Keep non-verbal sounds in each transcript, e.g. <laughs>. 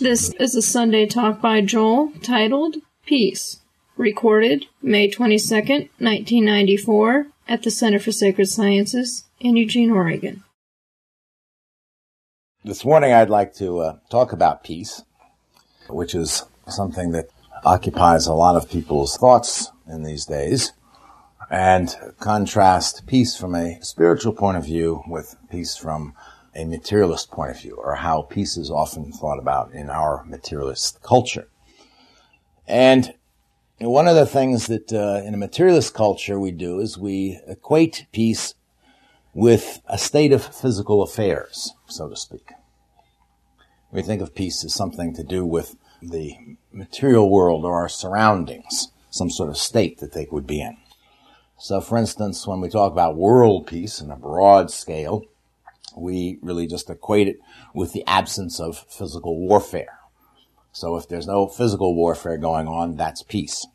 This is a Sunday talk by Joel titled Peace, recorded May 22nd, 1994, at the Center for Sacred Sciences in Eugene, Oregon. This morning I'd like to uh, talk about peace, which is something that occupies a lot of people's thoughts in these days, and contrast peace from a spiritual point of view with peace from a materialist point of view, or how peace is often thought about in our materialist culture. And one of the things that uh, in a materialist culture we do is we equate peace with a state of physical affairs, so to speak. We think of peace as something to do with the material world or our surroundings, some sort of state that they would be in. So, for instance, when we talk about world peace in a broad scale, we really just equate it with the absence of physical warfare. So if there's no physical warfare going on, that's peace.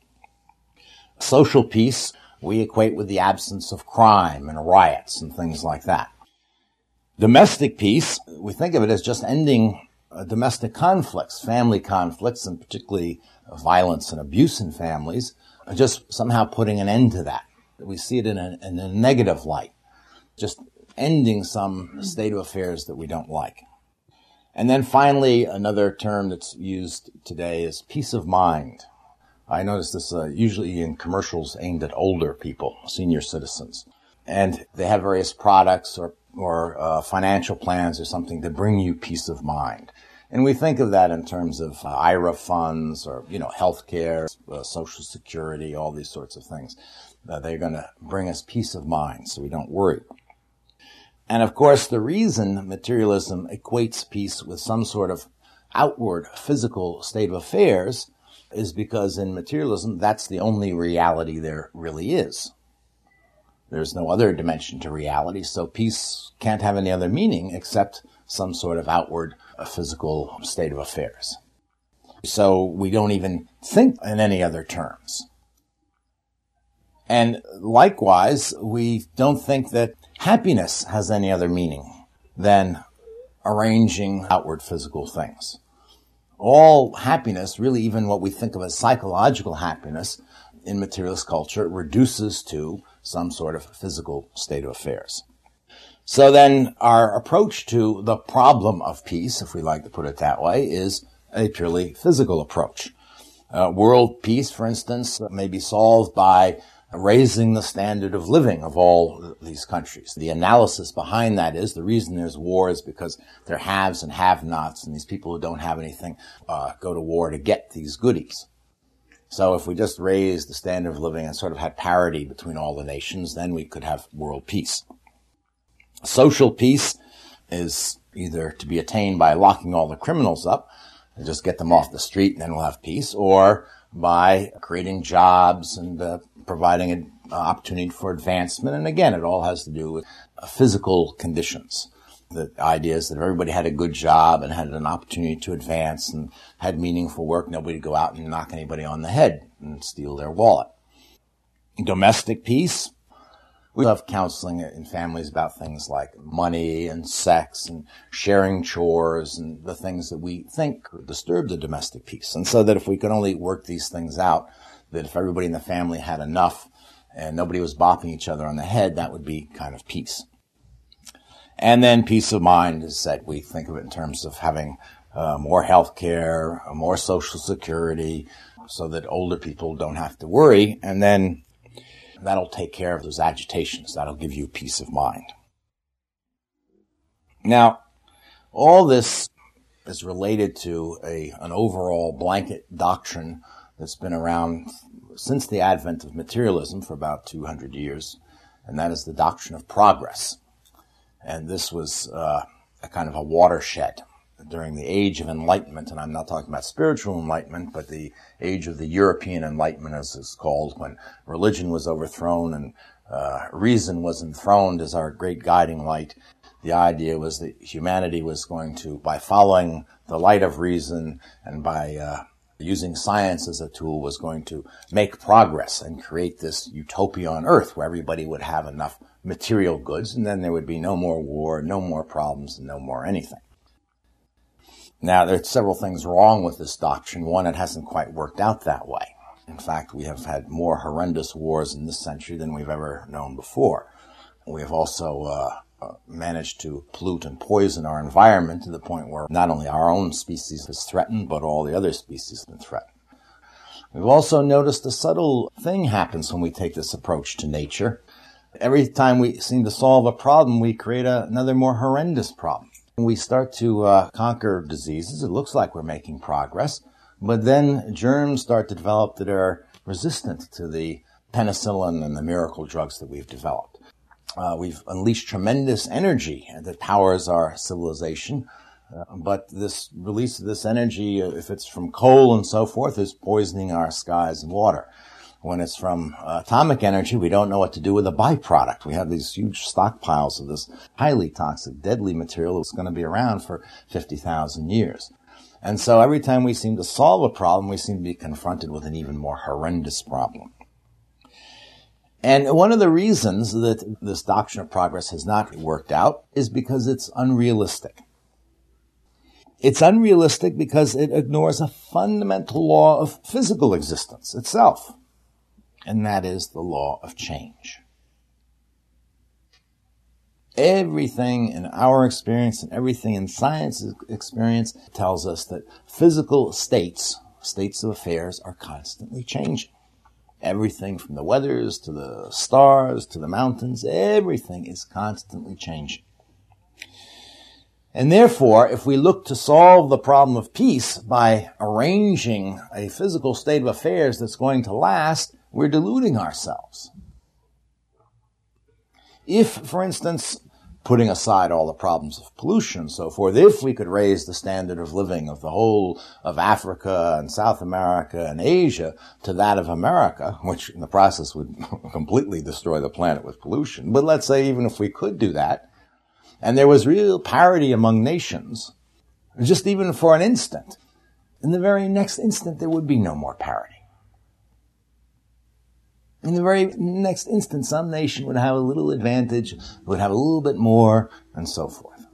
Social peace, we equate with the absence of crime and riots and things like that. Domestic peace, we think of it as just ending uh, domestic conflicts, family conflicts, and particularly violence and abuse in families, just somehow putting an end to that. We see it in a, in a negative light. Just ending some state of affairs that we don't like. And then finally, another term that's used today is peace of mind. I notice this uh, usually in commercials aimed at older people, senior citizens. And they have various products or, or uh, financial plans or something to bring you peace of mind. And we think of that in terms of uh, IRA funds or, you know, healthcare, uh, social security, all these sorts of things. Uh, they're going to bring us peace of mind so we don't worry. And of course, the reason materialism equates peace with some sort of outward physical state of affairs is because in materialism, that's the only reality there really is. There's no other dimension to reality, so peace can't have any other meaning except some sort of outward uh, physical state of affairs. So we don't even think in any other terms. And likewise, we don't think that happiness has any other meaning than arranging outward physical things. All happiness, really even what we think of as psychological happiness in materialist culture, reduces to some sort of physical state of affairs. So then our approach to the problem of peace, if we like to put it that way, is a purely physical approach. Uh, world peace, for instance, may be solved by raising the standard of living of all these countries. The analysis behind that is the reason there's war is because there are haves and have-nots, and these people who don't have anything uh, go to war to get these goodies. So if we just raised the standard of living and sort of had parity between all the nations, then we could have world peace. Social peace is either to be attained by locking all the criminals up and just get them off the street and then we'll have peace, or by creating jobs and uh, providing an opportunity for advancement. And again, it all has to do with physical conditions. The idea is that everybody had a good job and had an opportunity to advance and had meaningful work, nobody would go out and knock anybody on the head and steal their wallet. Domestic peace. We love counseling in families about things like money and sex and sharing chores and the things that we think disturb the domestic peace. And so that if we could only work these things out, that if everybody in the family had enough and nobody was bopping each other on the head, that would be kind of peace. And then peace of mind is that we think of it in terms of having uh, more health care, more social security, so that older people don't have to worry. And then that'll take care of those agitations. That'll give you peace of mind. Now, all this is related to a, an overall blanket doctrine that's been around since the advent of materialism for about 200 years, and that is the doctrine of progress. And this was uh, a kind of a watershed during the age of enlightenment, and I'm not talking about spiritual enlightenment, but the age of the European enlightenment, as it's called, when religion was overthrown and uh, reason was enthroned as our great guiding light. The idea was that humanity was going to, by following the light of reason and by uh, using science as a tool was going to make progress and create this utopia on earth where everybody would have enough material goods and then there would be no more war, no more problems, and no more anything. Now, there are several things wrong with this doctrine. One, it hasn't quite worked out that way. In fact, we have had more horrendous wars in this century than we've ever known before. We have also uh, uh, managed to pollute and poison our environment to the point where not only our own species is threatened, but all the other species have been threatened. We've also noticed a subtle thing happens when we take this approach to nature. Every time we seem to solve a problem, we create a, another more horrendous problem. When we start to uh, conquer diseases, it looks like we're making progress, but then germs start to develop that are resistant to the penicillin and the miracle drugs that we've developed. Uh, we've unleashed tremendous energy that powers our civilization, uh, but this release of this energy, uh, if it's from coal and so forth, is poisoning our skies and water. When it's from atomic energy, we don't know what to do with the byproduct. We have these huge stockpiles of this highly toxic, deadly material that's going to be around for 50,000 years. And so every time we seem to solve a problem, we seem to be confronted with an even more horrendous problem. And one of the reasons that this doctrine of progress has not worked out is because it's unrealistic. It's unrealistic because it ignores a fundamental law of physical existence itself and that is the law of change. Everything in our experience and everything in science's experience tells us that physical states, states of affairs, are constantly changing. Everything from the weathers to the stars to the mountains, everything is constantly changing. And therefore, if we look to solve the problem of peace by arranging a physical state of affairs that's going to last, we're deluding ourselves. If, for instance, putting aside all the problems of pollution and so forth, if we could raise the standard of living of the whole of Africa and South America and Asia to that of America, which in the process would <laughs> completely destroy the planet with pollution, but let's say even if we could do that, and there was real parity among nations, just even for an instant, in the very next instant there would be no more parity. In the very next instant, some nation would have a little advantage, would have a little bit more, and so forth.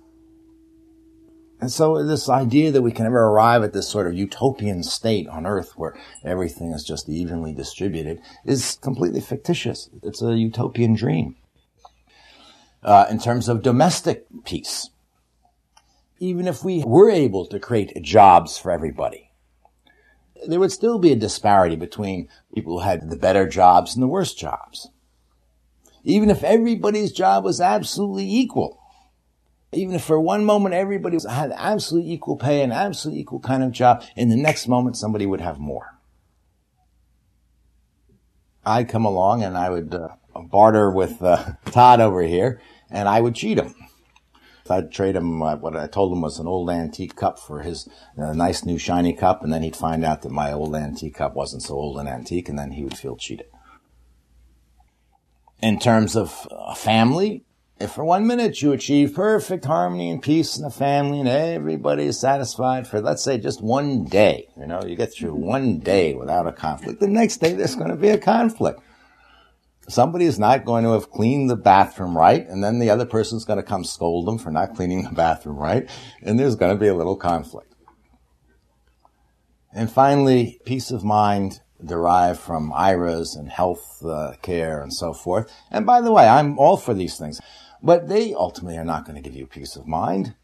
And so this idea that we can ever arrive at this sort of utopian state on earth where everything is just evenly distributed is completely fictitious. It's a utopian dream. Uh, in terms of domestic peace, even if we were able to create jobs for everybody, there would still be a disparity between people who had the better jobs and the worse jobs. Even if everybody's job was absolutely equal, even if for one moment everybody had absolutely equal pay and absolutely equal kind of job, in the next moment somebody would have more. I'd come along and I would uh, barter with uh, Todd over here, and I would cheat him. I'd trade him uh, what I told him was an old antique cup for his uh, nice new shiny cup, and then he'd find out that my old antique cup wasn't so old and antique, and then he would feel cheated. In terms of a family, if for one minute you achieve perfect harmony and peace in the family and everybody is satisfied for, let's say, just one day, you know, you get through one day without a conflict, the next day there's going to be a conflict somebody is not going to have cleaned the bathroom right, and then the other person's going to come scold them for not cleaning the bathroom right, and there's going to be a little conflict. And finally, peace of mind derived from IRAs and health uh, care and so forth. And by the way, I'm all for these things, but they ultimately are not going to give you peace of mind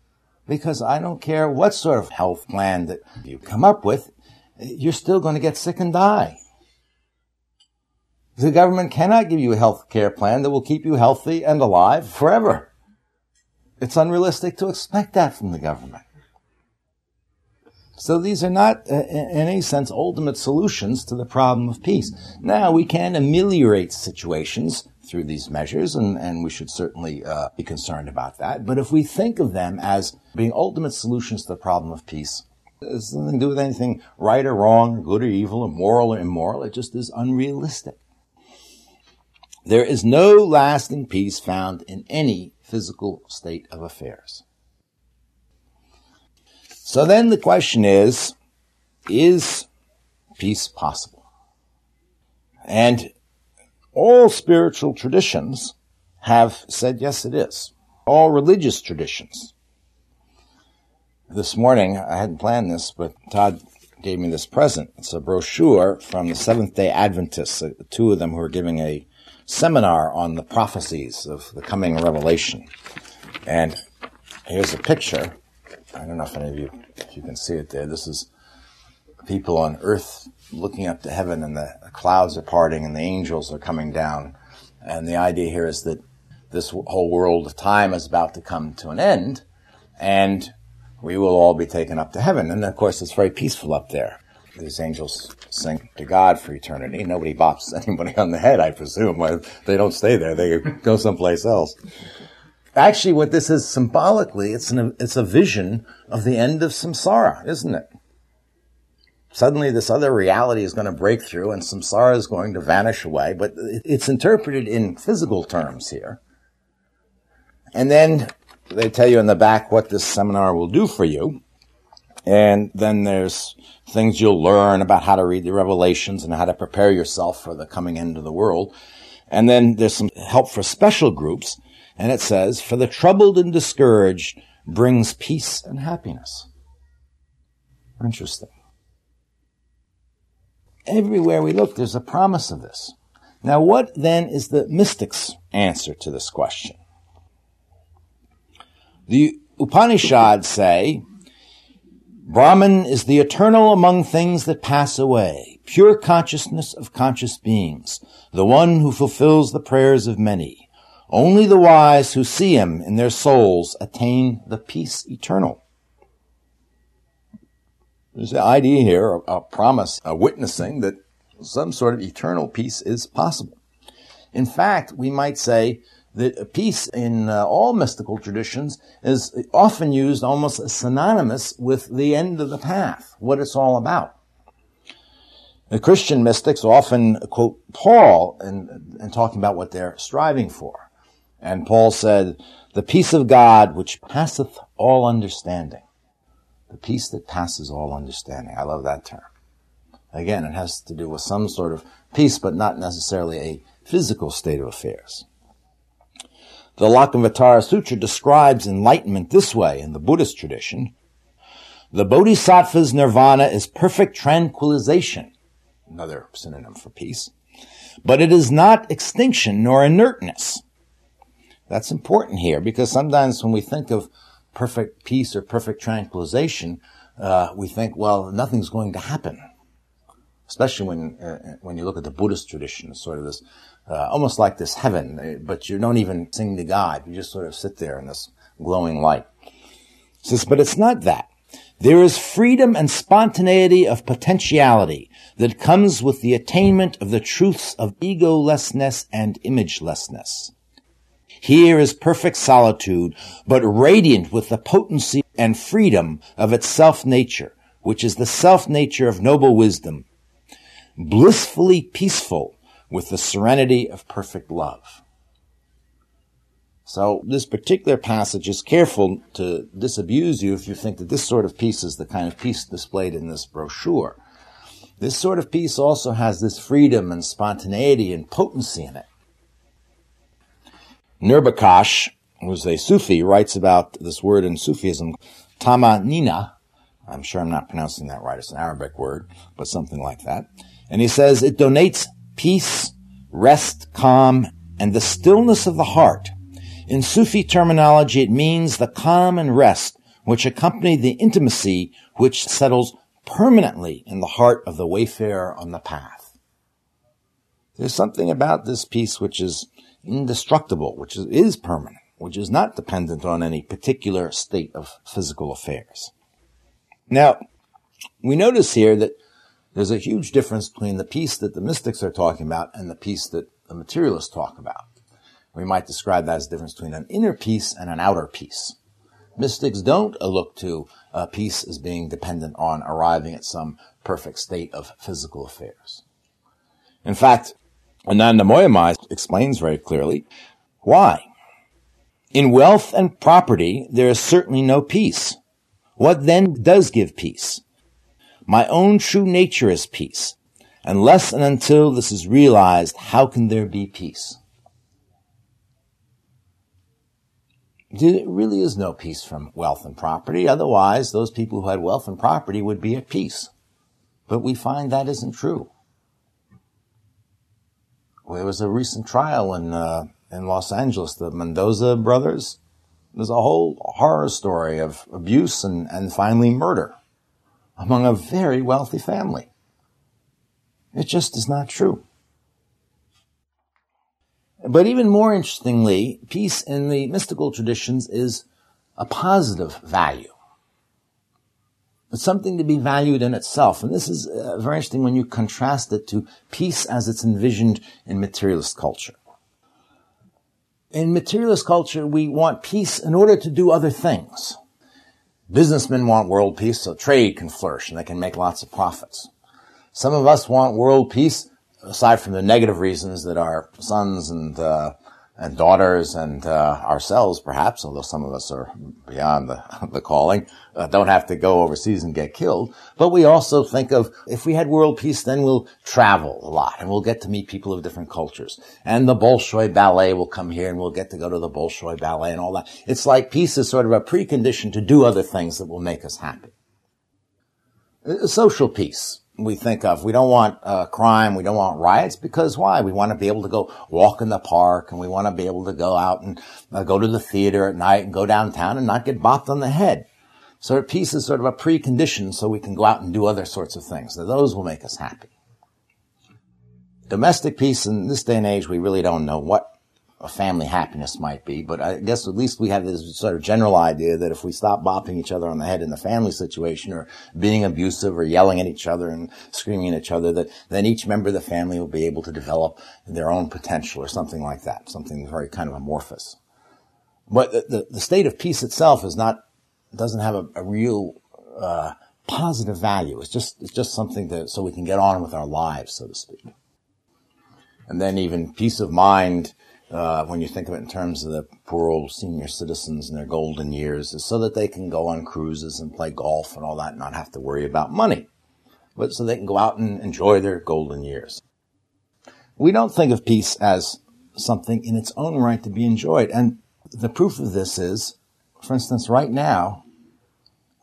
because I don't care what sort of health plan that you come up with, you're still going to get sick and die. The government cannot give you a health care plan that will keep you healthy and alive forever. It's unrealistic to expect that from the government. So these are not, uh, in any sense, ultimate solutions to the problem of peace. Now, we can ameliorate situations through these measures, and, and we should certainly uh, be concerned about that. But if we think of them as being ultimate solutions to the problem of peace, it has nothing to do with anything right or wrong, good or evil, or moral or immoral. It just is unrealistic. There is no lasting peace found in any physical state of affairs. So then the question is, is peace possible? And all spiritual traditions have said yes, it is. All religious traditions. this morning, I hadn't planned this, but Todd gave me this present. It's a brochure from the Seventh day Adventists, uh, two of them who are giving a seminar on the prophecies of the coming revelation. And here's a picture. I don't know if any of you, if you can see it there. This is people on earth looking up to heaven and the clouds are parting and the angels are coming down. And the idea here is that this whole world of time is about to come to an end and we will all be taken up to heaven. And of course, it's very peaceful up there. These angels sing to God for eternity. Nobody bops <laughs> anybody on the head, I presume. They don't stay there. They go someplace else. Actually, what this is symbolically, it's an, it's a vision of the end of samsara, isn't it? Suddenly this other reality is going to break through and samsara is going to vanish away, but it's interpreted in physical terms here. And then they tell you in the back what this seminar will do for you. And then there's things you'll learn about how to read the revelations and how to prepare yourself for the coming end of the world. And then there's some help for special groups. And it says, for the troubled and discouraged brings peace and happiness. Interesting. Everywhere we look, there's a promise of this. Now, what then is the mystic's answer to this question? The Upanishads say, Brahman is the eternal among things that pass away, pure consciousness of conscious beings, the one who fulfills the prayers of many. Only the wise who see him in their souls attain the peace eternal. There's the idea here, a, a promise, a witnessing that some sort of eternal peace is possible. In fact, we might say that peace in uh, all mystical traditions is often used almost synonymous with the end of the path, what it's all about. The Christian mystics often quote Paul in, in talking about what they're striving for. And Paul said, the peace of God which passeth all understanding. The peace that passes all understanding. I love that term. Again, it has to do with some sort of peace, but not necessarily a physical state of affairs. The Lankavatara Sutra describes enlightenment this way in the Buddhist tradition. The Bodhisattva's nirvana is perfect tranquilization, another synonym for peace, but it is not extinction nor inertness. That's important here because sometimes when we think of perfect peace or perfect tranquilization, uh, we think, well, nothing's going to happen. Especially when uh, when you look at the Buddhist tradition, sort of this uh, almost like this heaven, uh, but you don't even sing to God. You just sort of sit there in this glowing light. Says, but it's not that. There is freedom and spontaneity of potentiality that comes with the attainment of the truths of egolessness and imagelessness. Here is perfect solitude, but radiant with the potency and freedom of its self-nature, which is the self-nature of noble wisdom. Blissfully peaceful with the serenity of perfect love. So this particular passage is careful to disabuse you if you think that this sort of peace is the kind of peace displayed in this brochure. This sort of peace also has this freedom and spontaneity and potency in it. Nurbakhsh, who's a Sufi, writes about this word in Sufism, tama nina. I'm sure I'm not pronouncing that right. It's an Arabic word, but something like that. And he says it donates peace, rest, calm, and the stillness of the heart. In Sufi terminology, it means the calm and rest which accompany the intimacy which settles permanently in the heart of the wayfarer on the path. There's something about this peace which is indestructible, which is, permanent, which is not dependent on any particular state of physical affairs. Now, we notice here that there's a huge difference between the peace that the mystics are talking about and the peace that the materialists talk about. We might describe that as the difference between an inner peace and an outer peace. Mystics don't look to uh, peace as being dependent on arriving at some perfect state of physical affairs. In fact, Anandamayi Ma explains very clearly why. In wealth and property, there is certainly no peace. What then does give peace? My own true nature is peace. Unless and until this is realized, how can there be peace? there really is no peace from wealth and property. Otherwise, those people who had wealth and property would be at peace. But we find that isn't true. There was a recent trial in uh, in Los Angeles, the Menendez brothers. There's a whole horror story of abuse and, and finally murder among a very wealthy family. It just is not true. But even more interestingly, peace in the mystical traditions is a positive value. It's something to be valued in itself. And this is uh, very interesting when you contrast it to peace as it's envisioned in materialist culture. In materialist culture, we want peace in order to do other things. Businessmen want world peace so trade can flourish and they can make lots of profits. Some of us want world peace aside from the negative reasons that our sons and uh, and daughters and uh, ourselves, perhaps, although some of us are beyond the, <laughs> the calling, uh, don't have to go overseas and get killed. But we also think of if we had world peace, then we'll travel a lot and we'll get to meet people of different cultures. And the Bolshoi Ballet will come here and we'll get to go to the Bolshoi Ballet and all that. It's like peace is sort of a precondition to do other things that will make us happy. Uh, social peace we think of. We don't want uh, crime. We don't want riots because why? We want to be able to go walk in the park and we want to be able to go out and uh, go to the theater at night and go downtown and not get bopped on the head. So peace is sort of a precondition so we can go out and do other sorts of things. Now those will make us happy. Domestic peace in this day and age, we really don't know what a family happiness might be. But I guess at least we have this sort of general idea that if we stop bopping each other on the head in the family situation or being abusive or yelling at each other and screaming at each other, that then each member of the family will be able to develop their own potential or something like that, something very kind of amorphous. But the, the, the state of peace itself is not, doesn't have a, a real, uh, positive value. It's just, it's just something that, so we can get on with our lives, so to speak. And then even peace of mind, uh, when you think of it in terms of the poor old senior citizens in their golden years, is so that they can go on cruises and play golf and all that and not have to worry about money, but so they can go out and enjoy their golden years. We don't think of peace as something in its own right to be enjoyed. And the proof of this is, for instance, right now,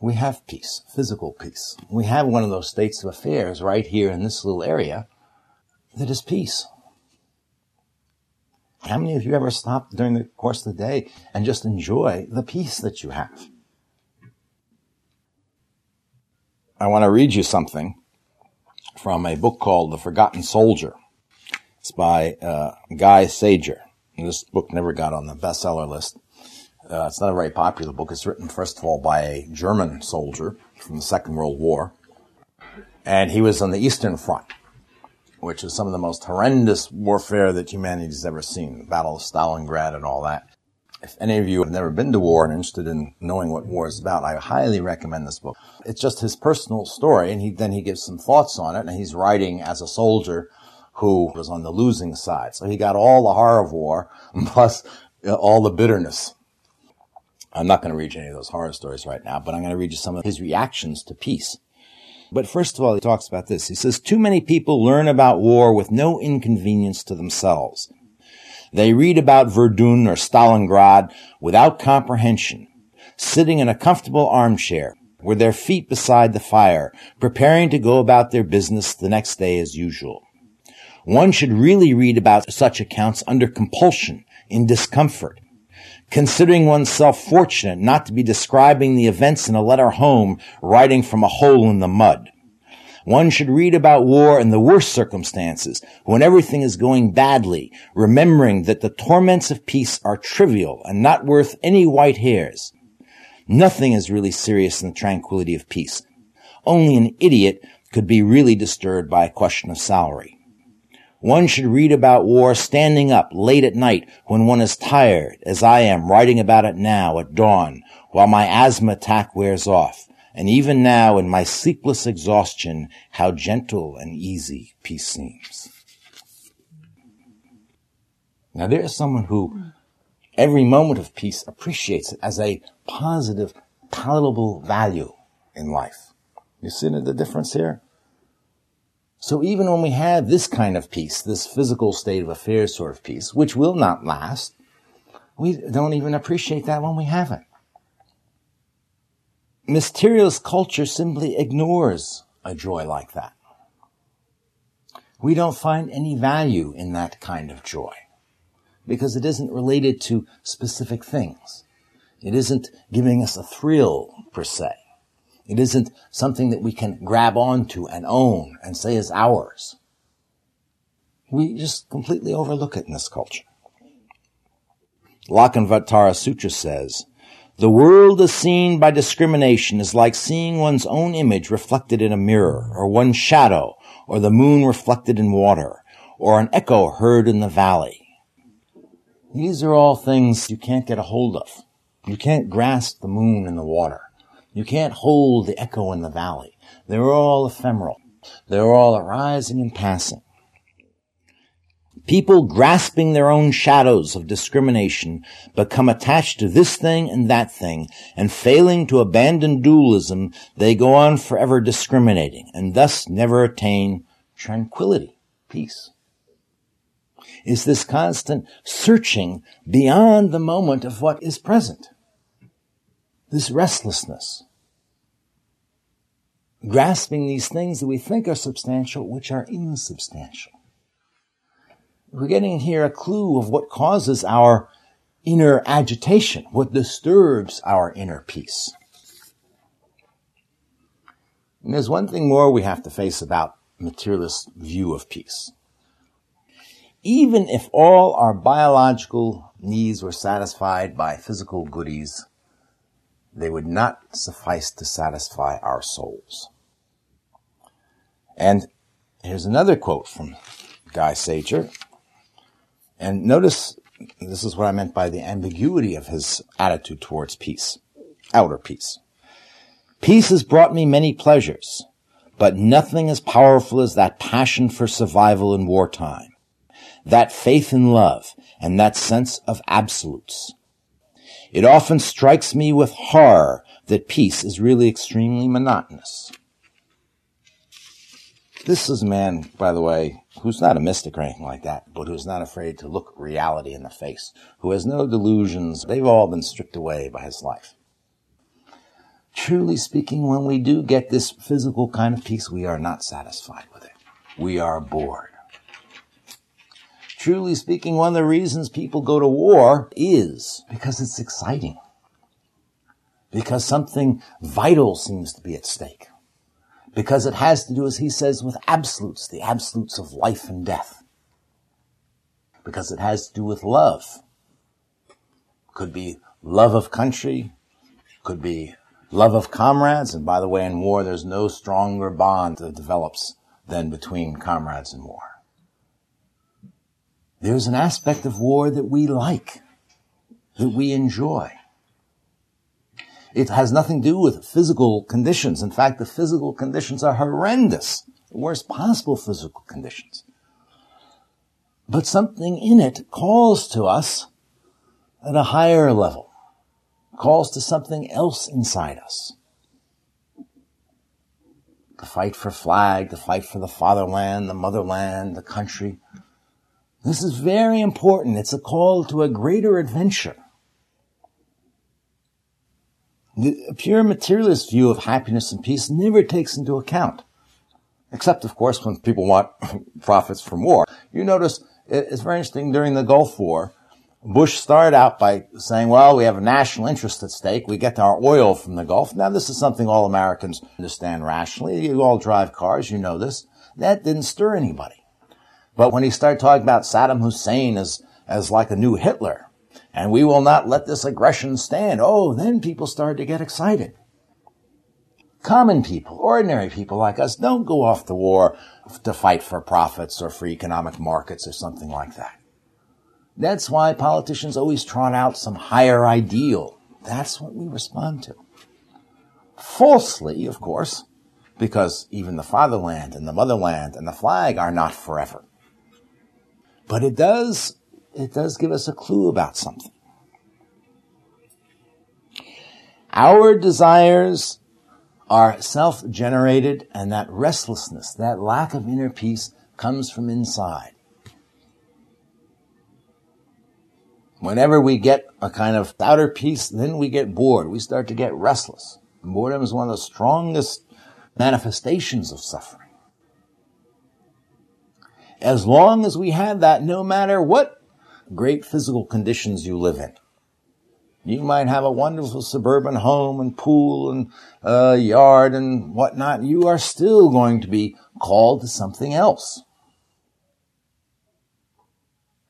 we have peace, physical peace. We have one of those states of affairs right here in this little area that is peace. How many of you ever stop during the course of the day and just enjoy the peace that you have? I want to read you something from a book called The Forgotten Soldier. It's by uh, Guy Sajer. This book never got on the bestseller list. Uh, it's not a very popular book. It's written, first of all, by a German soldier from the Second World War. And he was on the Eastern Front which is some of the most horrendous warfare that humanity's ever seen, the Battle of Stalingrad and all that. If any of you have never been to war and interested in knowing what war is about, I highly recommend this book. It's just his personal story, and he, then he gives some thoughts on it, and he's writing as a soldier who was on the losing side. So he got all the horror of war, <laughs> plus all the bitterness. I'm not going to read you any of those horror stories right now, but I'm going to read you some of his reactions to peace. But first of all, he talks about this. He says, too many people learn about war with no inconvenience to themselves. They read about Verdun or Stalingrad without comprehension, sitting in a comfortable armchair with their feet beside the fire, preparing to go about their business the next day as usual. One should really read about such accounts under compulsion, in discomfort, considering oneself fortunate not to be describing the events in a letter home writing from a hole in the mud. One should read about war in the worst circumstances, when everything is going badly, remembering that the torments of peace are trivial and not worth any white hairs. Nothing is really serious in the tranquility of peace. Only an idiot could be really disturbed by a question of salary. One should read about war standing up late at night when one is tired, as I am writing about it now at dawn, while my asthma attack wears off. And even now in my sleepless exhaustion, how gentle and easy peace seems. Now there is someone who every moment of peace appreciates it as a positive, palatable value in life. You see the difference here? So even when we have this kind of peace, this physical state of affairs sort of peace, which will not last, We don't even appreciate that when we have it. Materialist culture simply ignores a joy like that. We don't find any value in that kind of joy because it isn't related to specific things. It isn't giving us a thrill per se. It isn't something that we can grab onto and own and say is ours. We just completely overlook it in this culture. Lankavatara Sutra says, the world as seen by discrimination is like seeing one's own image reflected in a mirror, or one's shadow, or the moon reflected in water, or an echo heard in the valley. These are all things you can't get a hold of. You can't grasp the moon and the water. You can't hold the echo in the valley. They're all ephemeral. They're all arising and passing. People grasping their own shadows of discrimination become attached to this thing and that thing, and failing to abandon dualism, they go on forever discriminating, and thus never attain tranquility, peace. Is this constant searching beyond the moment of what is present. This restlessness. Grasping these things that we think are substantial, which are insubstantial we're getting here a clue of what causes our inner agitation, what disturbs our inner peace. And there's one thing more we have to face about materialist view of peace. Even if all our biological needs were satisfied by physical goodies, they would not suffice to satisfy our souls. And here's another quote from Guy Sajer. And notice this is what I meant by the ambiguity of his attitude towards peace, outer peace. Peace has brought me many pleasures, but nothing as powerful as that passion for survival in wartime, that faith in love, and that sense of absolutes. It often strikes me with horror that peace is really extremely monotonous. This is a man, by the way, who's not a mystic or anything like that, but who's not afraid to look reality in the face, who has no delusions. They've all been stripped away by his life. Truly speaking, when we do get this physical kind of peace, we are not satisfied with it. We are bored. Truly speaking, one of the reasons people go to war is because it's exciting. Because something vital seems to be at stake because it has to do, as he says, with absolutes, the absolutes of life and death. Because it has to do with love. Could be love of country, could be love of comrades, and by the way, in war, there's no stronger bond that develops than between comrades in war. There's an aspect of war that we like, that we enjoy. It has nothing to do with physical conditions. In fact, the physical conditions are horrendous. The worst possible physical conditions. But something in it calls to us at a higher level, calls to something else inside us. The fight for flag, the fight for the fatherland, the motherland, the country. This is very important. It's a call to a greater adventure. The pure materialist view of happiness and peace never takes into account, except of course when people want <laughs> profits from war. You notice it's very interesting during the Gulf War, Bush started out by saying, well, we have a national interest at stake. We get our oil from the Gulf. Now, this is something all Americans understand rationally. You all drive cars. You know this. That didn't stir anybody. But when he started talking about Saddam Hussein as, as like a new Hitler, and we will not let this aggression stand. Oh, then people started to get excited. Common people, ordinary people like us don't go off to war to fight for profits or for economic markets or something like that. That's why politicians always trot out some higher ideal. That's what we respond to. Falsely, of course, because even the fatherland and the motherland and the flag are not forever. But it does it does give us a clue about something. Our desires are self-generated and that restlessness, that lack of inner peace comes from inside. Whenever we get a kind of outer peace, then we get bored. We start to get restless. Boredom is one of the strongest manifestations of suffering. As long as we have that, no matter what great physical conditions you live in, you might have a wonderful suburban home and pool and uh, yard and whatnot. You are still going to be called to something else.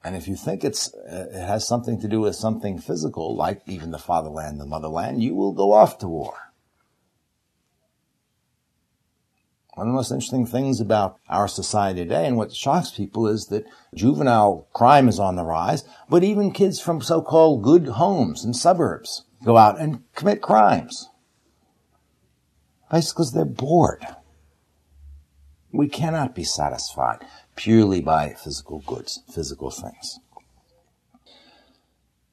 And if you think it's, uh, it has something to do with something physical, like even the fatherland, the motherland, you will go off to war. One of the most interesting things about our society today and what shocks people is that juvenile crime is on the rise, but even kids from so-called good homes and suburbs go out and commit crimes. Basically they're bored. We cannot be satisfied purely by physical goods, physical things.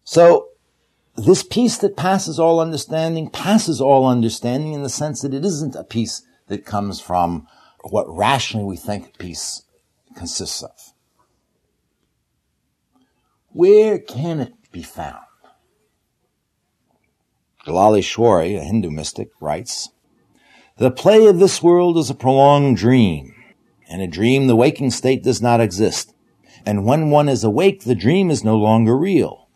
So, this peace that passes all understanding passes all understanding in the sense that it isn't a peace that comes from what rationally we think peace consists of. Where can it be found? Laleshwari, a Hindu mystic, writes, The play of this world is a prolonged dream in a dream, the waking state does not exist. And when one is awake, the dream is no longer real.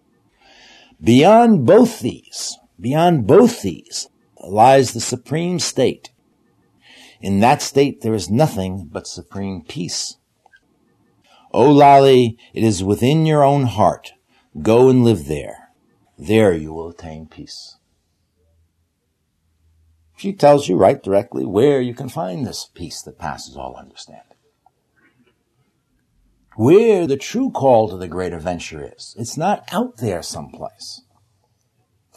Beyond both these, beyond both these, lies the supreme state. In that state, there is nothing but supreme peace. O Lali, it is within your own heart. Go and live there. There you will attain peace. She tells you right directly where you can find this peace that passes all understanding. Where the true call to the great adventure is. It's not out there someplace.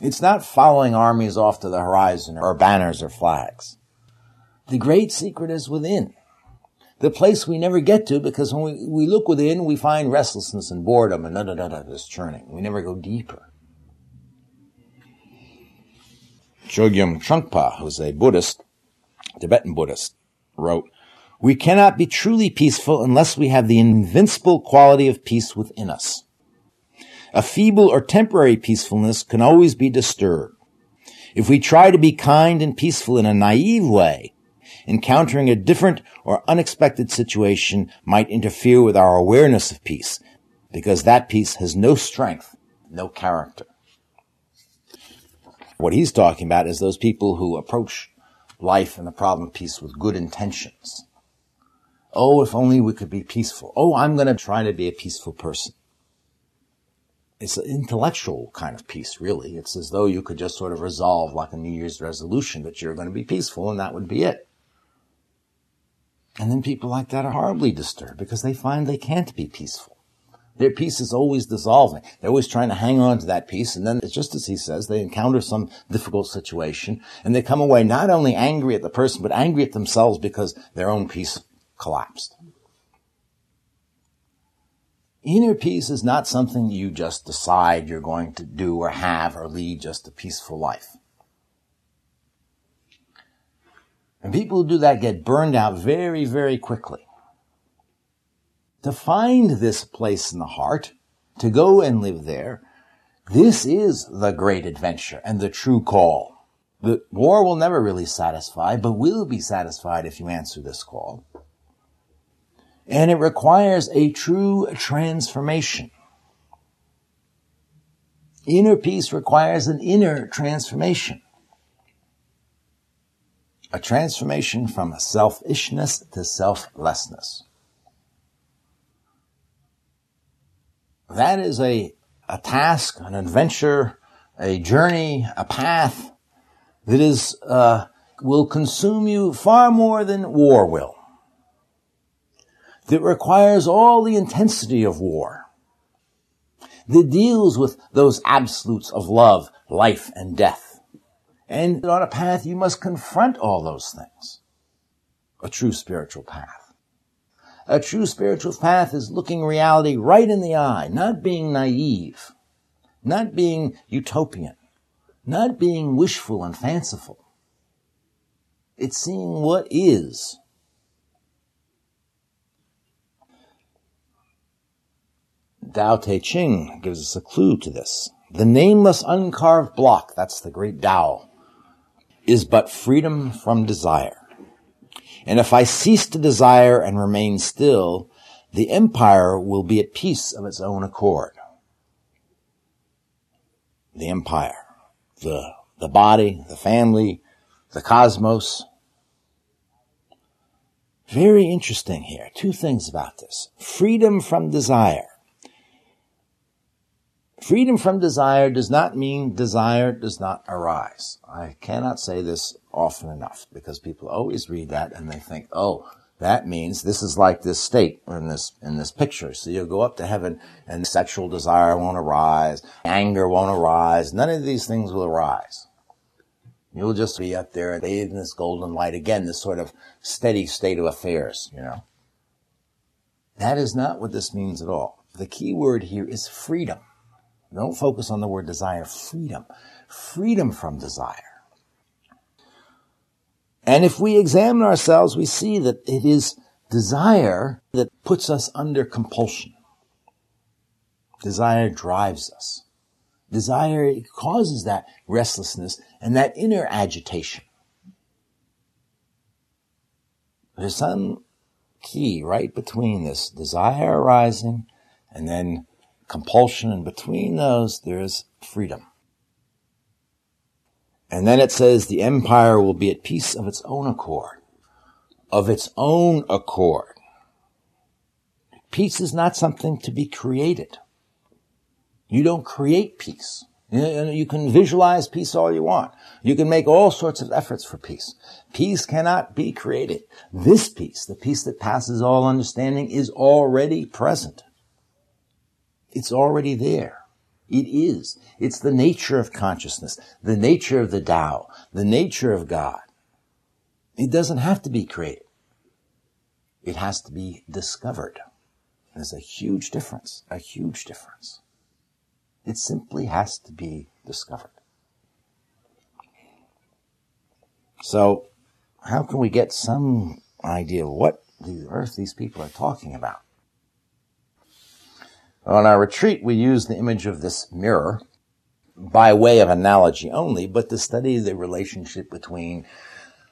It's not following armies off to the horizon or banners or flags. The great secret is within. The place we never get to because when we, we look within, we find restlessness and boredom and da da da da this churning. We never go deeper. Chogyam Trungpa, who's a Buddhist, Tibetan Buddhist, wrote, We cannot be truly peaceful unless we have the invincible quality of peace within us. A feeble or temporary peacefulness can always be disturbed. If we try to be kind and peaceful in a naive way, encountering a different or unexpected situation might interfere with our awareness of peace, because that peace has no strength, no character. What he's talking about is those people who approach life and the problem of peace with good intentions. Oh, if only we could be peaceful. Oh, I'm going to try to be a peaceful person. It's an intellectual kind of peace, really. It's as though you could just sort of resolve like a New Year's resolution that you're going to be peaceful and that would be it. And then people like that are horribly disturbed because they find they can't be peaceful. Their peace is always dissolving. They're always trying to hang on to that peace. And then just as he says, they encounter some difficult situation and they come away not only angry at the person, but angry at themselves because their own peace collapsed. Inner peace is not something you just decide you're going to do or have or lead just a peaceful life. And people who do that get burned out very, very quickly to find this place in the heart, to go and live there, this is the great adventure and the true call. The war will never really satisfy, but will be satisfied if you answer this call. And it requires a true transformation. Inner peace requires an inner transformation. A transformation from selfishness to selflessness. That is a, a task, an adventure, a journey, a path that is, uh, will consume you far more than war will. That requires all the intensity of war. That deals with those absolutes of love, life, and death. And on a path, you must confront all those things. A true spiritual path. A true spiritual path is looking reality right in the eye, not being naive, not being utopian, not being wishful and fanciful. It's seeing what is. Tao Te Ching gives us a clue to this. The nameless uncarved block, that's the great Tao, is but freedom from desire. And if I cease to desire and remain still, the empire will be at peace of its own accord. The empire, the, the body, the family, the cosmos. Very interesting here. Two things about this. Freedom from desire. Freedom from desire does not mean desire does not arise. I cannot say this often enough because people always read that and they think, oh, that means this is like this state in this in this picture. So you'll go up to heaven and sexual desire won't arise, anger won't arise, none of these things will arise. You'll just be up there bathed in this golden light again, this sort of steady state of affairs, you know. That is not what this means at all. The key word here is freedom. Don't focus on the word desire, freedom. Freedom from desire. And if we examine ourselves, we see that it is desire that puts us under compulsion. Desire drives us. Desire causes that restlessness and that inner agitation. There's some key right between this desire arising and then compulsion, and between those, there is freedom. And then it says the empire will be at peace of its own accord. Of its own accord. Peace is not something to be created. You don't create peace. You can visualize peace all you want. You can make all sorts of efforts for peace. Peace cannot be created. This peace, the peace that passes all understanding, is already present. It's already there. It is. It's the nature of consciousness, the nature of the Tao, the nature of God. It doesn't have to be created. It has to be discovered. There's a huge difference, a huge difference. It simply has to be discovered. So, how can we get some idea of what the earth these people are talking about? On our retreat, we used the image of this mirror by way of analogy only, but to study the relationship between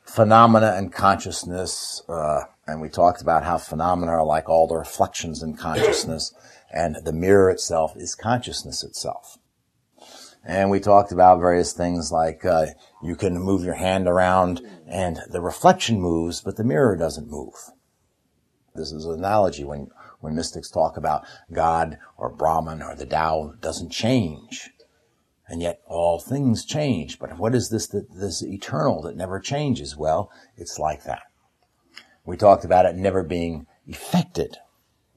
phenomena and consciousness. Uh, and we talked about how phenomena are like all the reflections in consciousness, and the mirror itself is consciousness itself. And we talked about various things like uh, you can move your hand around and the reflection moves, but the mirror doesn't move. This is an analogy when when mystics talk about God or Brahman or the Tao doesn't change. And yet all things change. But what is this, this eternal that never changes? Well, it's like that. We talked about it never being affected.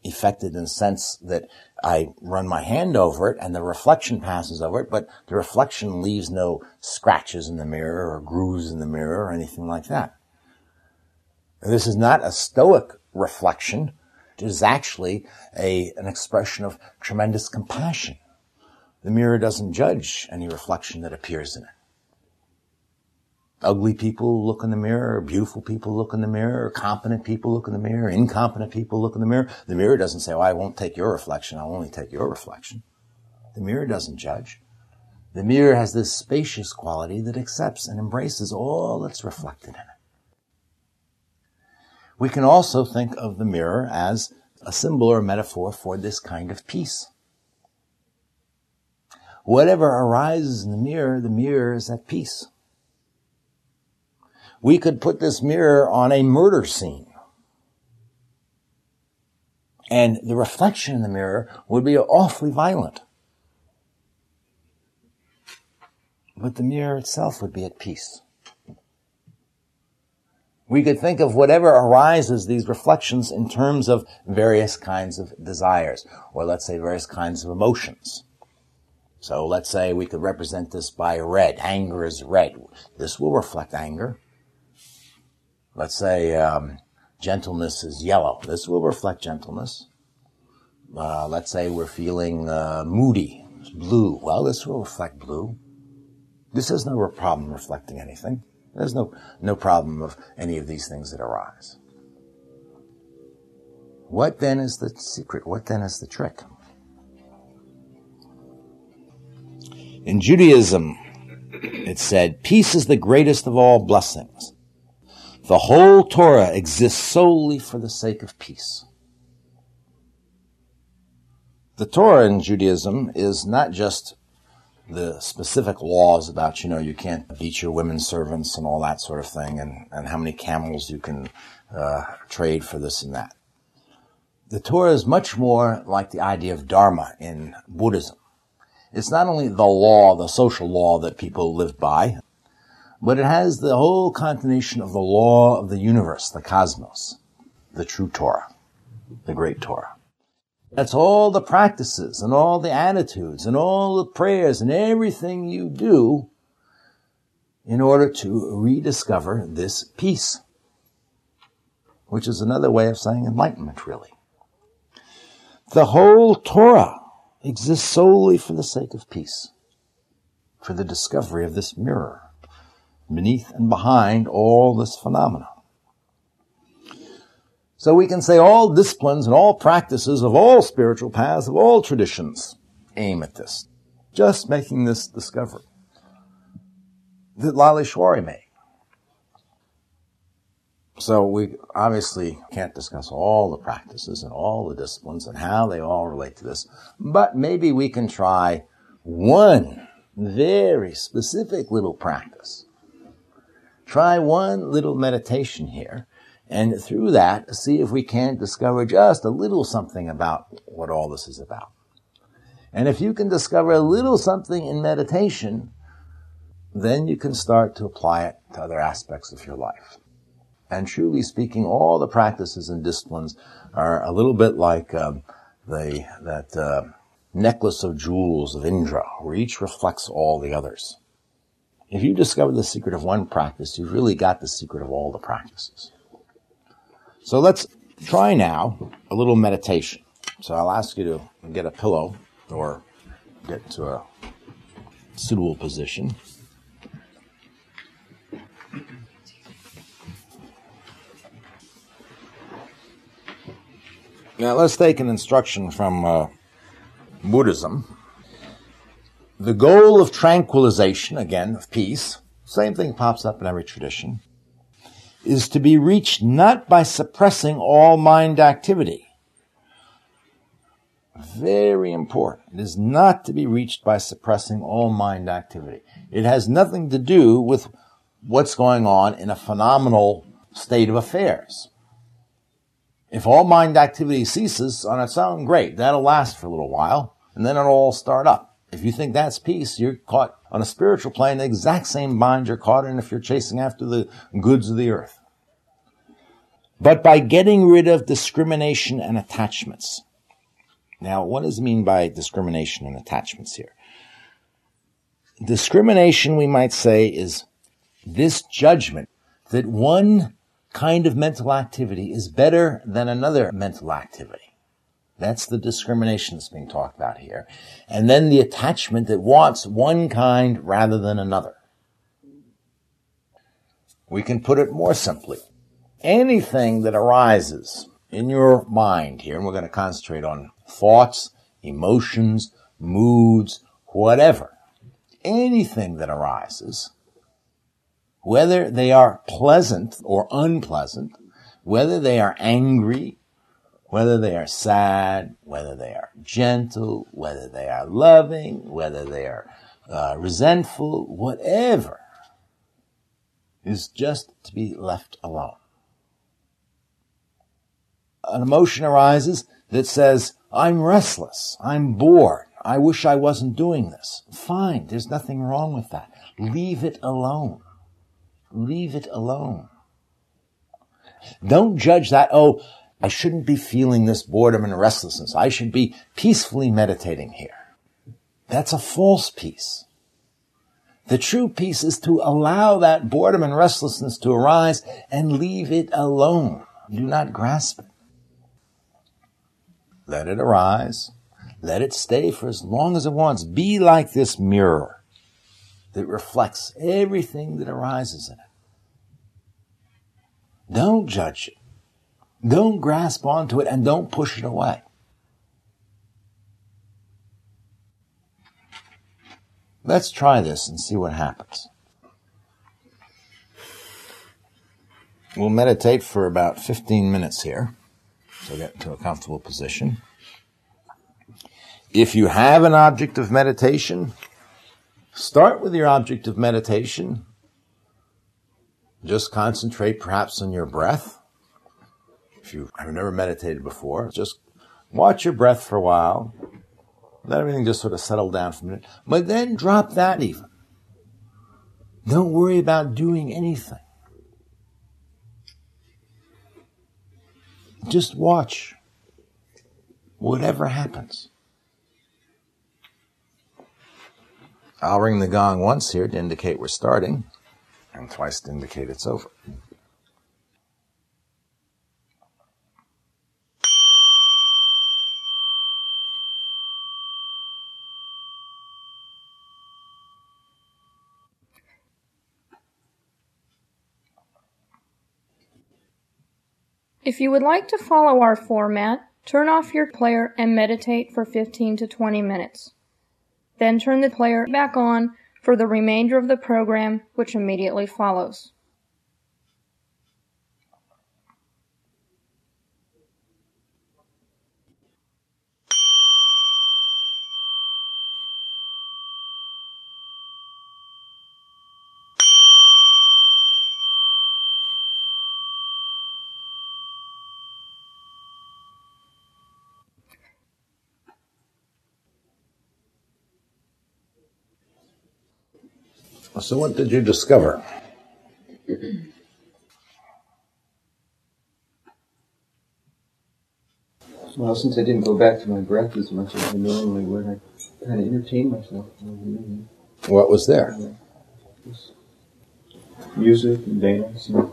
Affected in the sense that I run my hand over it and the reflection passes over it, but the reflection leaves no scratches in the mirror or grooves in the mirror or anything like that. This is not a stoic reflection is actually a, an expression of tremendous compassion. The mirror doesn't judge any reflection that appears in it. Ugly people look in the mirror, beautiful people look in the mirror, competent people look in the mirror, incompetent people look in the mirror. The mirror doesn't say, well, I won't take your reflection, I'll only take your reflection. The mirror doesn't judge. The mirror has this spacious quality that accepts and embraces all that's reflected in it. We can also think of the mirror as a symbol or metaphor for this kind of peace. Whatever arises in the mirror, the mirror is at peace. We could put this mirror on a murder scene. And the reflection in the mirror would be awfully violent. But the mirror itself would be at peace. We could think of whatever arises, these reflections, in terms of various kinds of desires, or let's say various kinds of emotions. So let's say we could represent this by red. Anger is red. This will reflect anger. Let's say um, gentleness is yellow. This will reflect gentleness. Uh, let's say we're feeling uh, moody. blue. Well, this will reflect blue. This has no problem reflecting anything. There's no, no problem of any of these things that arise. What then is the secret? What then is the trick? In Judaism, it said, peace is the greatest of all blessings. The whole Torah exists solely for the sake of peace. The Torah in Judaism is not just the specific laws about, you know, you can't beat your women servants and all that sort of thing and, and how many camels you can uh, trade for this and that. The Torah is much more like the idea of Dharma in Buddhism. It's not only the law, the social law that people live by, but it has the whole continuation of the law of the universe, the cosmos, the true Torah, the great Torah. That's all the practices and all the attitudes and all the prayers and everything you do in order to rediscover this peace, which is another way of saying enlightenment, really. The whole Torah exists solely for the sake of peace, for the discovery of this mirror beneath and behind all this phenomena. So we can say all disciplines and all practices of all spiritual paths, of all traditions, aim at this. Just making this discovery that Laleshwari made. So we obviously can't discuss all the practices and all the disciplines and how they all relate to this, but maybe we can try one very specific little practice. Try one little meditation here and through that see if we can't discover just a little something about what all this is about. And if you can discover a little something in meditation, then you can start to apply it to other aspects of your life. And truly speaking, all the practices and disciplines are a little bit like um, the that uh, necklace of jewels of Indra, where each reflects all the others. If you discover the secret of one practice, you've really got the secret of all the practices. So let's try now a little meditation. So I'll ask you to get a pillow or get to a suitable position. Now let's take an instruction from uh, Buddhism. The goal of tranquilization, again, of peace, same thing pops up in every tradition, is to be reached not by suppressing all mind activity. Very important. It is not to be reached by suppressing all mind activity. It has nothing to do with what's going on in a phenomenal state of affairs. If all mind activity ceases on its own, great. That'll last for a little while, and then it'll all start up. If you think that's peace, you're caught on a spiritual plane, the exact same bind you're caught in if you're chasing after the goods of the earth. But by getting rid of discrimination and attachments. Now, what does it mean by discrimination and attachments here? Discrimination, we might say, is this judgment that one kind of mental activity is better than another mental activity. That's the discrimination that's being talked about here. And then the attachment that wants one kind rather than another. We can put it more simply. Anything that arises in your mind here, and we're going to concentrate on thoughts, emotions, moods, whatever. Anything that arises whether they are pleasant or unpleasant, whether they are angry, whether they are sad, whether they are gentle, whether they are loving, whether they are uh, resentful, whatever, is just to be left alone. An emotion arises that says, I'm restless, I'm bored, I wish I wasn't doing this. Fine, there's nothing wrong with that. Leave it alone. Leave it alone. Don't judge that, oh, I shouldn't be feeling this boredom and restlessness. I should be peacefully meditating here. That's a false peace. The true peace is to allow that boredom and restlessness to arise and leave it alone. Do not grasp it. Let it arise. Let it stay for as long as it wants. Be like this mirror that reflects everything that arises in it. Don't judge it. Don't grasp onto it and don't push it away. let's try this and see what happens. We'll meditate for about 15 minutes here. So get into a comfortable position. If you have an object of meditation, start with your object of meditation. Just concentrate perhaps on your breath. If you have never meditated before, just watch your breath for a while. Let everything just sort of settle down for a minute. But then drop that even. Don't worry about doing anything. Just watch whatever happens. I'll ring the gong once here to indicate we're starting, and twice to indicate it's over. If you would like to follow our format, turn off your player and meditate for 15 to 20 minutes. Then turn the player back on for the remainder of the program, which immediately follows. So, what did you discover? Well, since I didn't go back to my breath as much as I normally would, I kind of entertained myself. What was there? Music and dance and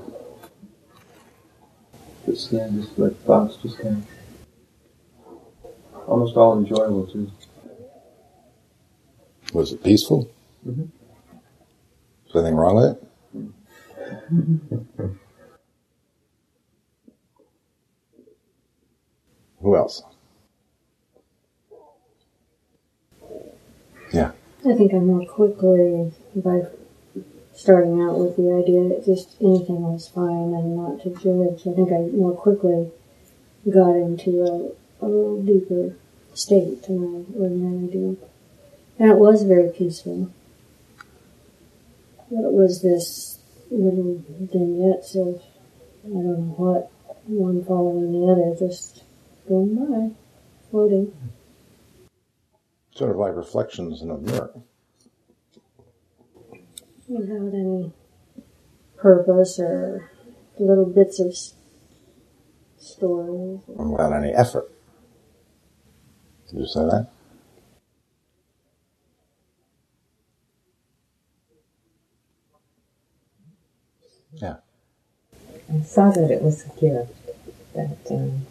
just yeah, just like thoughts, just kind of almost all enjoyable too. Was it peaceful? Mhm. Anything wrong with it? Who else? Yeah. I think I more quickly, by starting out with the idea that just anything was fine and not to judge, I think I more quickly got into a, a little deeper state than I ordinarily do. And it was very peaceful. It was this little vignettes of, I don't know what, one following the other, just going by, floating. Sort of like reflections in a mirror. without any purpose or little bits of stories. without any effort. Did you say that? Yeah. I saw that it was a gift. That um,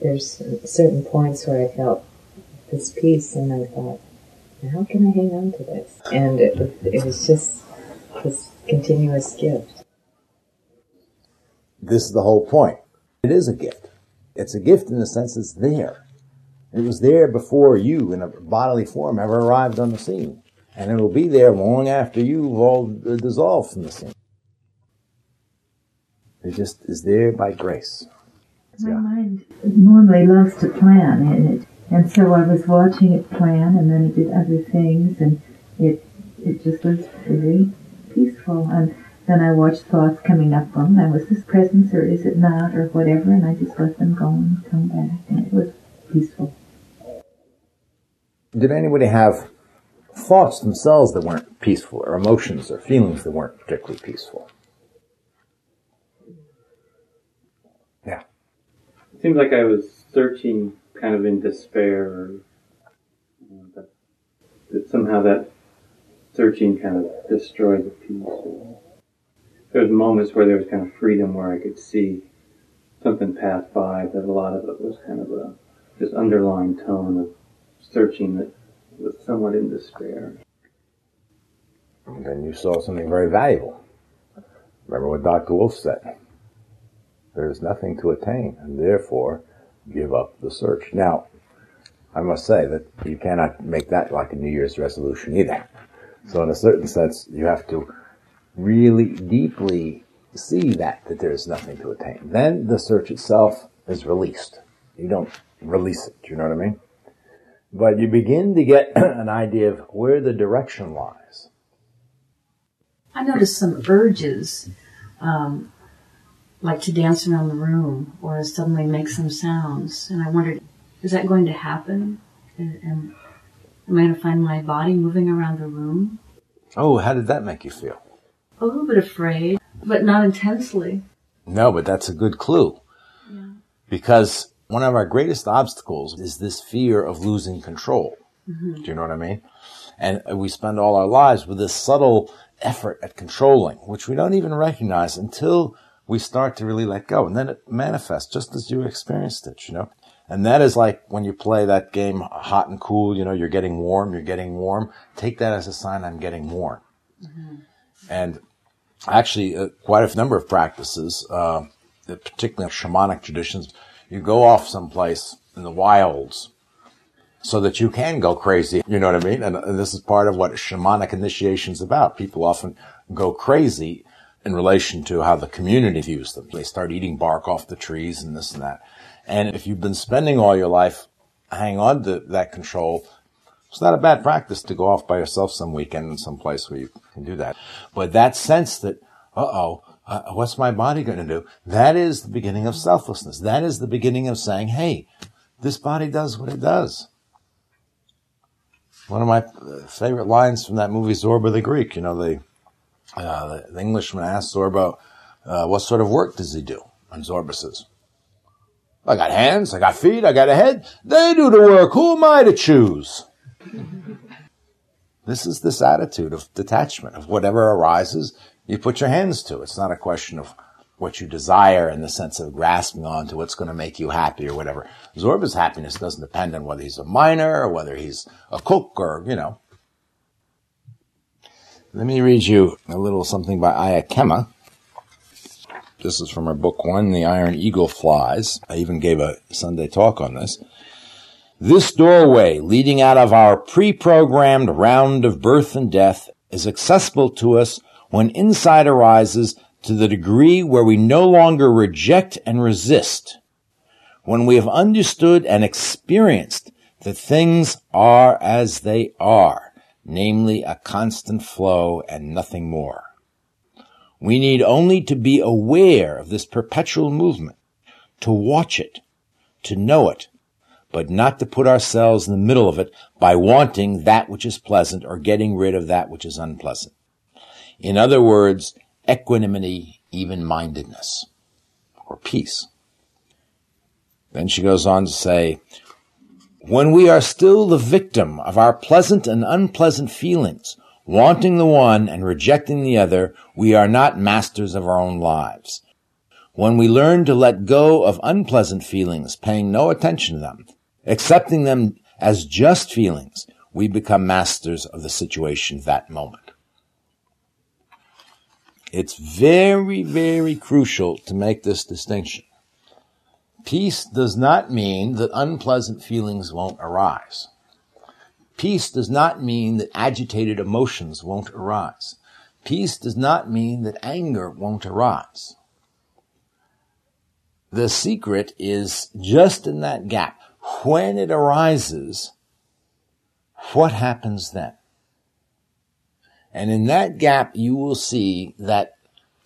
there's certain points where I felt this peace, and I thought, how can I hang on to this? And it, it was just this continuous gift. This is the whole point. It is a gift. It's a gift in the sense it's there. It was there before you in a bodily form ever arrived on the scene. And it will be there long after you've all dissolved from the scene. It just is there by grace. My Yeah. mind normally loves to plan, and it, and so I was watching it plan, and then it did other things, and it it just was very peaceful. And then I watched thoughts coming up from them. Was this presence or is it not, or whatever? And I just let them go and come back, and it was peaceful. Did anybody have thoughts themselves that weren't peaceful or emotions or feelings that weren't particularly peaceful? Yeah. Seems like I was searching kind of in despair, or, you know, that, that somehow that searching kind of destroyed the peace. There was moments where there was kind of freedom where I could see something pass by, but a lot of it was kind of a this underlying tone of searching that was somewhat in despair. And then you saw something very valuable. Remember what Dr. Wolf said. There is nothing to attain, and therefore give up the search. Now, I must say that you cannot make that like a New Year's resolution either. So in a certain sense, you have to really deeply see that, that there's nothing to attain. Then the search itself is released. You don't release it. You know what I mean? But you begin to get <clears throat> an idea of where the direction lies. I noticed some urges, um, like to dance around the room or suddenly make some sounds. And I wondered, is that going to happen? And, and am I going to find my body moving around the room? Oh, how did that make you feel? A little bit afraid, but not intensely. No, but that's a good clue. Because one of our greatest obstacles is this fear of losing control. Mm-hmm. Do you know what I mean? And we spend all our lives with this subtle effort at controlling, which we don't even recognize until we start to really let go. And then it manifests just as you experienced it, you know? And that is like when you play that game hot and cool, you know, you're getting warm, you're getting warm. Take that as a sign I'm getting warm. And actually, uh, quite a number of practices, uh, particularly shamanic traditions, you go off someplace in the wilds so that you can go crazy. You know what I mean? And, and this is part of what shamanic initiation is about. People often go crazy in relation to how the community views them. They start eating bark off the trees and this and that. And if you've been spending all your life hanging on to that control, it's not a bad practice to go off by yourself some weekend in some place where you can do that. But that sense that, uh-oh, uh, what's my body going to do? That is the beginning of selflessness. That is the beginning of saying, hey, this body does what it does. One of my uh, favorite lines from that movie, Zorba the Greek, you know, the, uh, the Englishman asked Zorba, uh, what sort of work does he do? And Zorba says, I got hands, I got feet, I got a head. They do the work. Who am I to choose? <laughs> this is this attitude of detachment of whatever arises, you put your hands to. It's not a question of what you desire in the sense of grasping onto what's going to make you happy or whatever. Zorba's happiness doesn't depend on whether he's a miner or whether he's a cook or, you know. Let me read you a little something by Ayya Khema. This is from her book one, The Iron Eagle Flies. I even gave a Sunday talk on this. This doorway leading out of our pre-programmed round of birth and death is accessible to us when insight arises to the degree where we no longer reject and resist, when we have understood and experienced that things are as they are, namely a constant flow and nothing more. We need only to be aware of this perpetual movement, to watch it, to know it, but not to put ourselves in the middle of it by wanting that which is pleasant or getting rid of that which is unpleasant. In other words, equanimity, even mindedness, or peace. Then she goes on to say, when we are still the victim of our pleasant and unpleasant feelings, wanting the one and rejecting the other, we are not masters of our own lives. When we learn to let go of unpleasant feelings, paying no attention to them, accepting them as just feelings, we become masters of the situation that moment. It's very, very crucial to make this distinction. Peace does not mean that unpleasant feelings won't arise. Peace does not mean that agitated emotions won't arise. Peace does not mean that anger won't arise. The secret is just in that gap. When it arises, what happens then? And in that gap, you will see that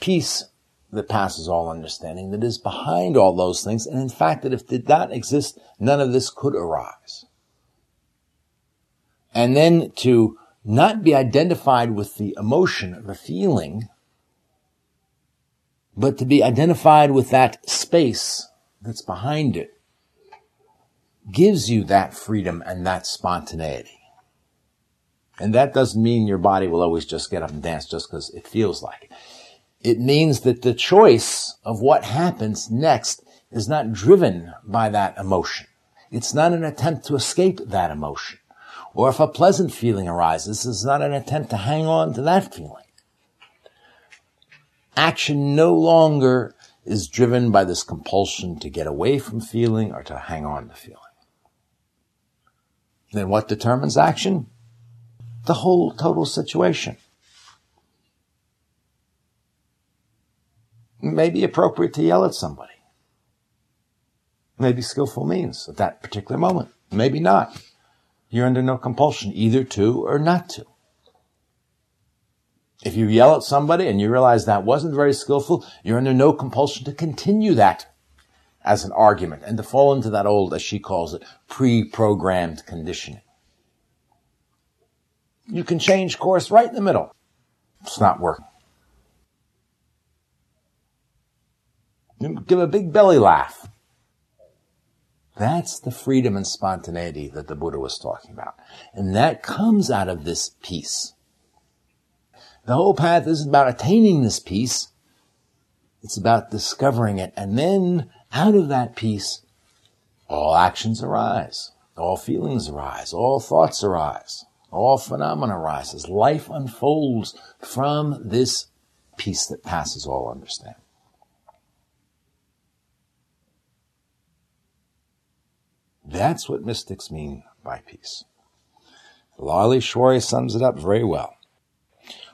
peace that passes all understanding that is behind all those things. And in fact, that if it did not exist, none of this could arise. And then to not be identified with the emotion, the feeling, but to be identified with that space that's behind it gives you that freedom and that spontaneity. And that doesn't mean your body will always just get up and dance just because it feels like it. It means that the choice of what happens next is not driven by that emotion. It's not an attempt to escape that emotion. Or if a pleasant feeling arises, it's not an attempt to hang on to that feeling. Action no longer is driven by this compulsion to get away from feeling or to hang on to feeling. then what determines action? The whole total situation. May be appropriate to yell at somebody. Maybe skillful means at that particular moment. Maybe not. You're under no compulsion either to or not to. If you yell at somebody and you realize that wasn't very skillful, you're under no compulsion to continue that as an argument and to fall into that old, as she calls it, pre-programmed conditioning. You can change course right in the middle. It's not working. Give a big belly laugh. That's the freedom and spontaneity that the Buddha was talking about. And that comes out of this peace. The whole path isn't about attaining this peace. It's about discovering it. And then out of that peace, all actions arise. All feelings arise. All thoughts arise. All phenomena arises. Life unfolds from this peace that passes all understanding. That's what mystics mean by peace. Laleshwari sums it up very well.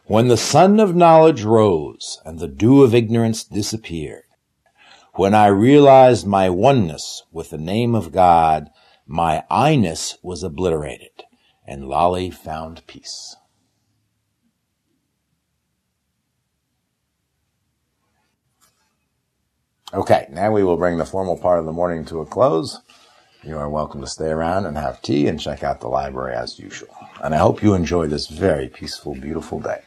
When the sun of knowledge rose and the dew of ignorance disappeared, when I realized my oneness with the name of God, my I-ness was obliterated, and Lali found peace. Okay, now we will bring the formal part of the morning to a close. You are welcome to stay around and have tea and check out the library as usual. And I hope you enjoy this very peaceful, beautiful day.